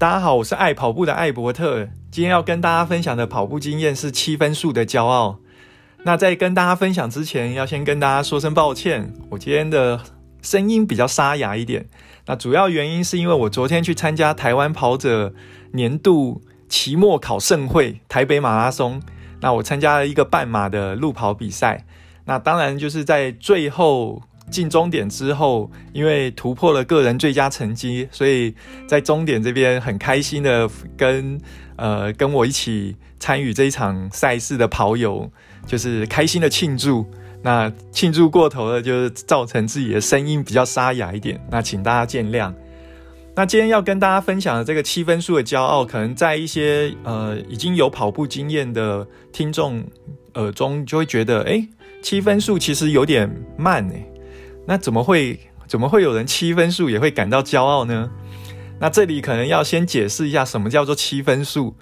大家好，我是爱跑步的艾伯特。今天要跟大家分享的跑步经验是七分速的骄傲。那在跟大家分享之前，要先跟大家说声抱歉，我今天的声音比较沙哑一点。那主要原因是因为我昨天去参加台湾跑者年度期末考盛会台北马拉松。那我参加了一个半马的路跑比赛。那当然就是在最后。进终点之后，因为突破了个人最佳成绩，所以在终点这边很开心的跟呃跟我一起参与这一场赛事的跑友，就是开心的庆祝。那庆祝过头了，就是造成自己的声音比较沙哑一点，那请大家见谅。那今天要跟大家分享的这个七分数的骄傲，可能在一些呃已经有跑步经验的听众耳中，就会觉得，哎，七分数其实有点慢哎。那怎么会怎么会有人七分数也会感到骄傲呢？那这里可能要先解释一下什么叫做七分数。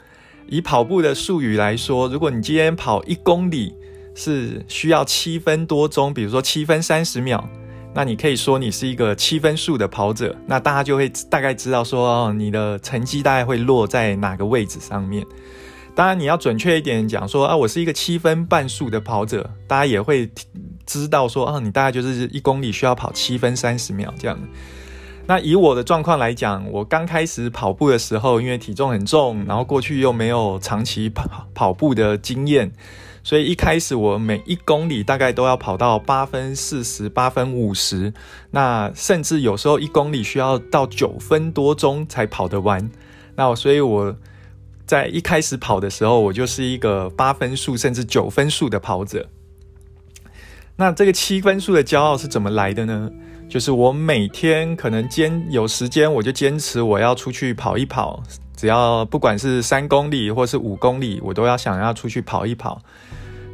以跑步的术语来说，如果你今天跑一公里是需要七分多钟，比如说七分三十秒，那你可以说你是一个七分数的跑者。那大家就会大概知道说，哦，你的成绩大概会落在哪个位置上面。当然，你要准确一点讲说啊，我是一个七分半数的跑者，大家也会。知道说啊，你大概就是一公里需要跑七分三十秒这样。那以我的状况来讲，我刚开始跑步的时候，因为体重很重，然后过去又没有长期跑跑步的经验，所以一开始我每一公里大概都要跑到八分四十八分五十，那甚至有时候一公里需要到九分多钟才跑得完。那所以我在一开始跑的时候，我就是一个八分数甚至九分数的跑者。那这个七分数的骄傲是怎么来的呢？就是我每天可能坚有时间，我就坚持我要出去跑一跑，只要不管是三公里或是五公里，我都要想要出去跑一跑。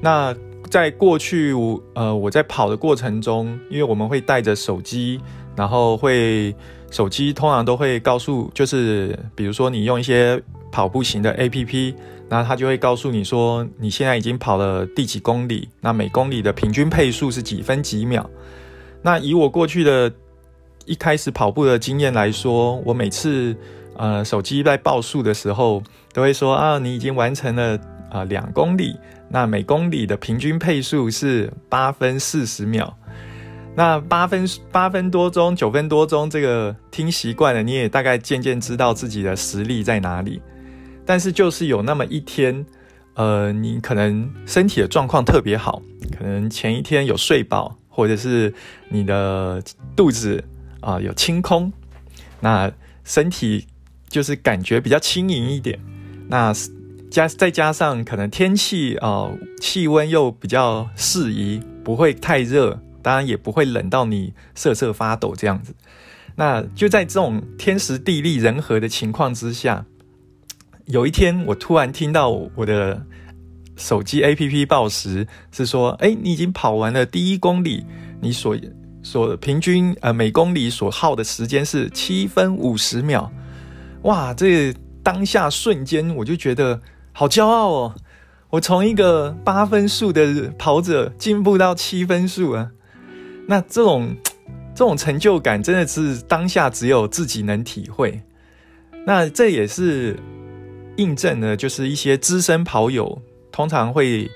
那在过去，呃，我在跑的过程中，因为我们会带着手机，然后会手机通常都会告诉，就是比如说你用一些跑步型的 APP。那他就会告诉你说，你现在已经跑了第几公里，那每公里的平均配速是几分几秒。那以我过去的一开始跑步的经验来说，我每次呃手机在报数的时候，都会说啊，你已经完成了啊两公里，那每公里的平均配速是八分四十秒。那八分八分多钟，九分多钟，这个听习惯了，你也大概渐渐知道自己的实力在哪里。但是就是有那么一天，呃，你可能身体的状况特别好，可能前一天有睡饱，或者是你的肚子啊、有清空，那身体就是感觉比较轻盈一点。那加再加上可能天气啊、气温又比较适宜，不会太热，当然也不会冷到你瑟瑟发抖这样子。那就在这种天时地利人和的情况之下。有一天，我突然听到我的手机 APP 报时是说：“哎，你已经跑完了第一公里，你所所平均呃每公里所耗的时间是七分五十秒。”哇，这当下瞬间我就觉得好骄傲哦！我从一个八分数的跑者进步到七分数啊，那这种这种成就感真的是当下只有自己能体会。那这也是。印证呢，就是一些资深跑友通常会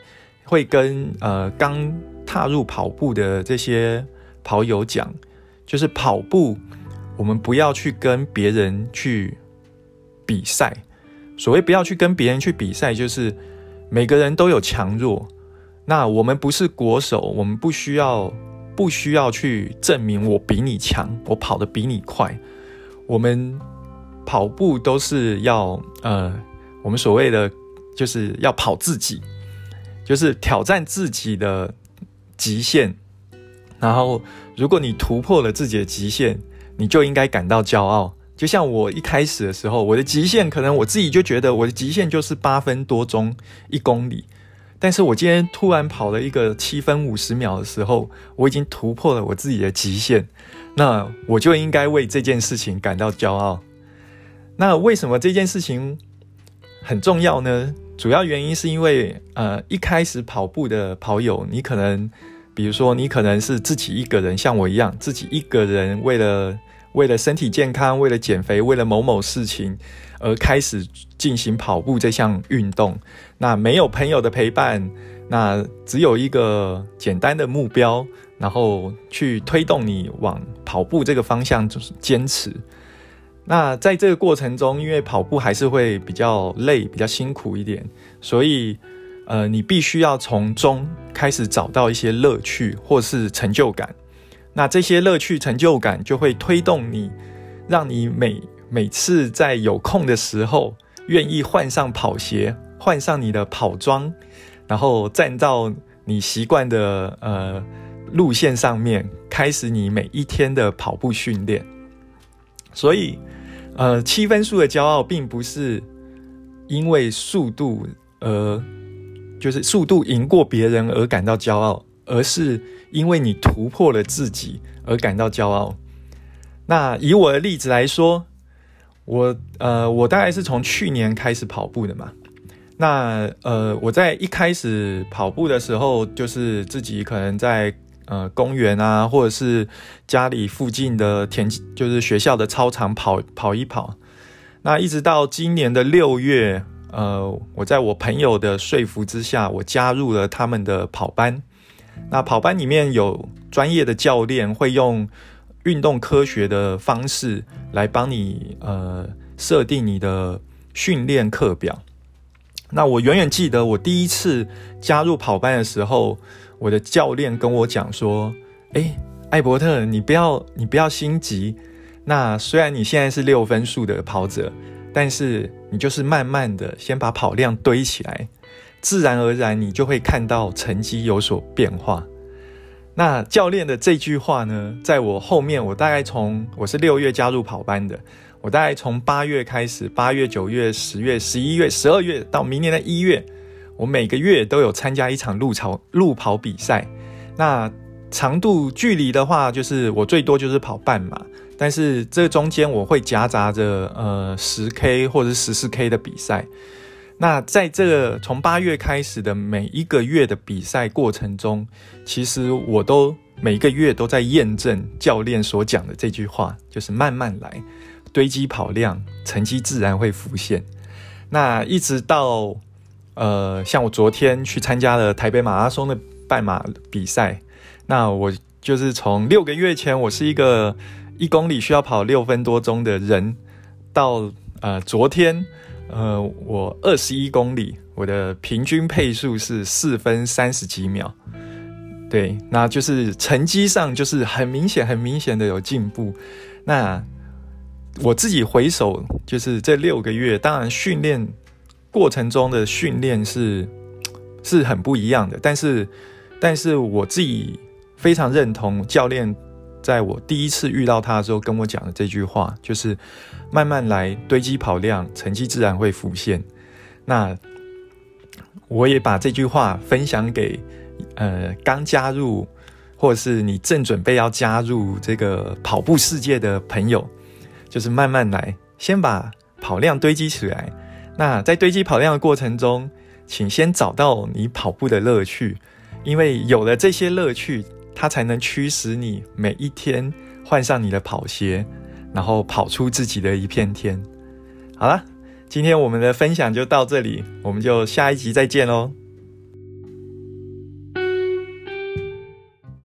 会跟呃刚踏入跑步的这些跑友讲，就是跑步我们不要去跟别人去比赛。所谓不要去跟别人去比赛，就是每个人都有强弱。那我们不是国手，我们不需要不需要去证明我比你强，我跑得比你快。我们跑步都是要呃。我们所谓的就是要跑自己，就是挑战自己的极限。然后，如果你突破了自己的极限，你就应该感到骄傲。就像我一开始的时候，我的极限可能我自己就觉得我的极限就是八分多钟一公里。但是我今天突然跑了一个七分五十秒的时候，我已经突破了我自己的极限。那我就应该为这件事情感到骄傲。那为什么这件事情很重要呢，主要原因是因为，呃，一开始跑步的跑友，你可能，比如说，你可能是自己一个人，像我一样，自己一个人为了，为了身体健康，为了减肥，为了某某事情而开始进行跑步这项运动。那没有朋友的陪伴，那只有一个简单的目标，然后去推动你往跑步这个方向就是坚持。那在这个过程中，因为跑步还是会比较累，比较辛苦一点，所以呃，你必须要从中开始找到一些乐趣或是成就感。那这些乐趣、成就感就会推动你，让你每每次在有空的时候，愿意换上跑鞋，换上你的跑装，然后站到你习惯的呃路线上面，开始你每一天的跑步训练。所以，呃，七分数的骄傲并不是因为速度而，就是速度赢过别人而感到骄傲。而是因为你突破了自己而感到骄傲。那以我的例子来说，我呃，我大概是从去年开始跑步的嘛。那呃，我在一开始跑步的时候，就是自己可能在呃公园啊，或者是家里附近的田，就是学校的操场跑跑一跑。那一直到今年的六月，呃，我在我朋友的说服之下，我加入了他们的跑班。那跑班里面有专业的教练，会用运动科学的方式来帮你呃设定你的训练课表。那我远远记得我第一次加入跑班的时候，我的教练跟我讲说：“诶，艾伯特，你不要你不要心急。那虽然你现在是六分数的跑者，但是你就是慢慢的先把跑量堆起来。”自然而然，你就会看到成绩有所变化。那教练的这句话呢，在我后面，我大概从我是六月加入跑班的，我大概从八月开始，八月、九月、十月、十一月、十二月到明年的一月，我每个月都有参加一场路跑路跑比赛。那长度距离的话，就是我最多就是跑半马，但是这中间我会夹杂着呃十 K 或者十四 K 的比赛。那在这个从八月开始的每一个月的比赛过程中，其实我都每个月都在验证教练所讲的这句话，就是慢慢来，堆积跑量，成绩自然会浮现。那一直到呃，像我昨天去参加了台北马拉松的半马比赛，那我就是从六个月前我是一个一公里需要跑六分多钟的人，到呃昨天。呃，我二十一公里，我的平均配速是四分三十几秒，对，那就是成绩上就是很明显、很明显的有进步。那我自己回首，就是这六个月，当然训练过程中的训练是是很不一样的，但是，但是我自己非常认同教练。在我第一次遇到他的时候，跟我讲的这句话就是：慢慢来，堆积跑量，成绩自然会浮现。那我也把这句话分享给呃刚加入，或者是你正准备要加入这个跑步世界的朋友，就是慢慢来，先把跑量堆积起来。那在堆积跑量的过程中，请先找到你跑步的乐趣，因为有了这些乐趣。它才能驱使你每一天换上你的跑鞋，然后跑出自己的一片天。好了，今天我们的分享就到这里，我们就下一集再见喽。